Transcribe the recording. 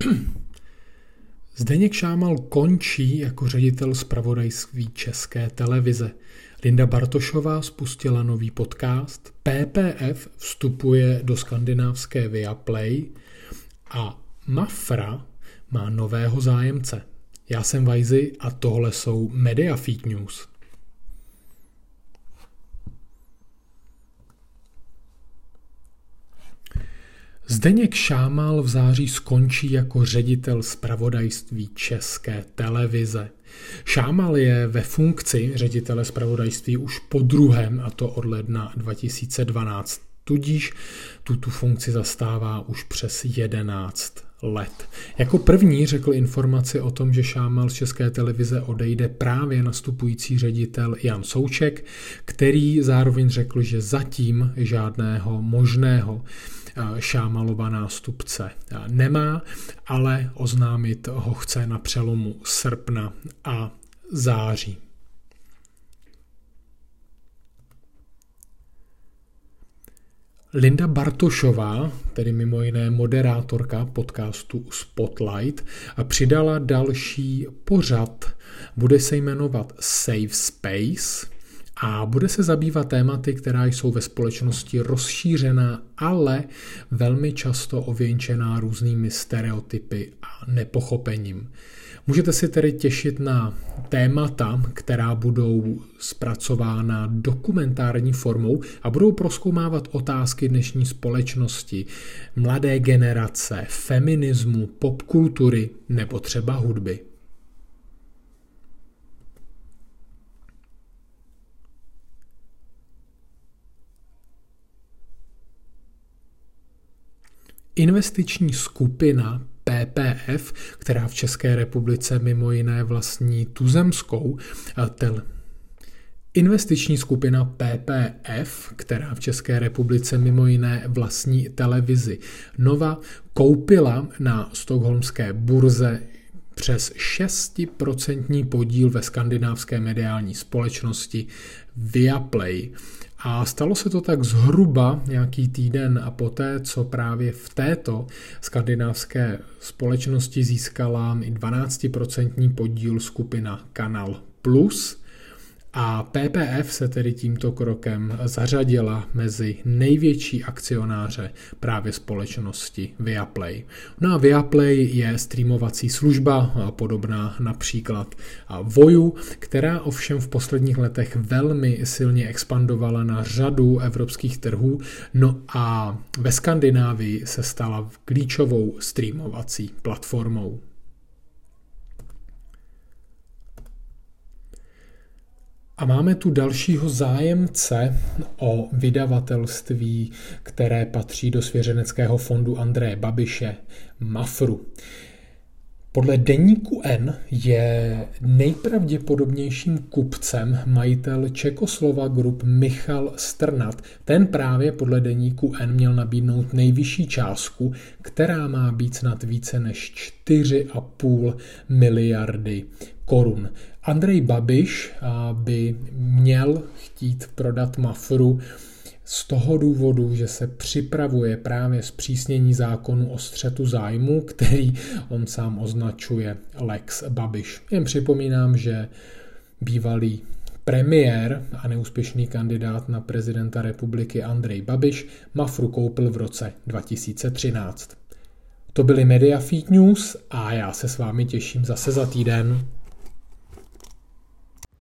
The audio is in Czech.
Zdeněk Šámal končí jako ředitel zpravodajství České televize. Linda Bartošová spustila nový podcast, PPF vstupuje do skandinávské Viaplay a Mafra má nového zájemce. Já jsem Vajzy a tohle jsou Media Feed News. Zdeněk Šámal v září skončí jako ředitel zpravodajství České televize. Šámal je ve funkci ředitele zpravodajství už po druhém, a to od ledna 2012. Tudíž tuto funkci zastává už přes 11 let. Jako první řekl informaci o tom, že Šámal z České televize odejde právě nastupující ředitel Jan Souček, který zároveň řekl, že zatím žádného možného Šámalova nástupce nemá, ale oznámit ho chce na přelomu srpna a září. Linda Bartošová, tedy mimo jiné moderátorka podcastu Spotlight, přidala další pořad. Bude se jmenovat Safe Space a bude se zabývat tématy, která jsou ve společnosti rozšířená, ale velmi často ověnčená různými stereotypy a nepochopením. Můžete si tedy těšit na témata, která budou zpracována dokumentární formou a budou proskoumávat otázky dnešní společnosti, mladé generace, feminismu, popkultury nebo třeba hudby. Investiční skupina PPF, která v České republice mimo jiné vlastní tuzemskou tel. Investiční skupina PPF, která v České republice mimo jiné vlastní televizi Nova, koupila na stokholmské burze přes 6% podíl ve skandinávské mediální společnosti Viaplay. A stalo se to tak zhruba nějaký týden a poté, co právě v této skandinávské společnosti získala 12% podíl skupina Kanal Plus, a PPF se tedy tímto krokem zařadila mezi největší akcionáře právě společnosti Viaplay. No a Viaplay je streamovací služba podobná například Voju, která ovšem v posledních letech velmi silně expandovala na řadu evropských trhů, no a ve Skandinávii se stala klíčovou streamovací platformou. A máme tu dalšího zájemce o vydavatelství, které patří do svěřeneckého fondu Andreje Babiše, Mafru. Podle deníku N je nejpravděpodobnějším kupcem majitel Čekoslova Group Michal Strnat. Ten právě podle deníku N měl nabídnout nejvyšší částku, která má být snad více než 4,5 miliardy korun. Andrej Babiš by měl chtít prodat Mafru z toho důvodu, že se připravuje právě zpřísnění zákonu o střetu zájmu, který on sám označuje Lex Babiš. Jen připomínám, že bývalý premiér a neúspěšný kandidát na prezidenta republiky Andrej Babiš Mafru koupil v roce 2013. To byly Media Feed News a já se s vámi těším zase za týden.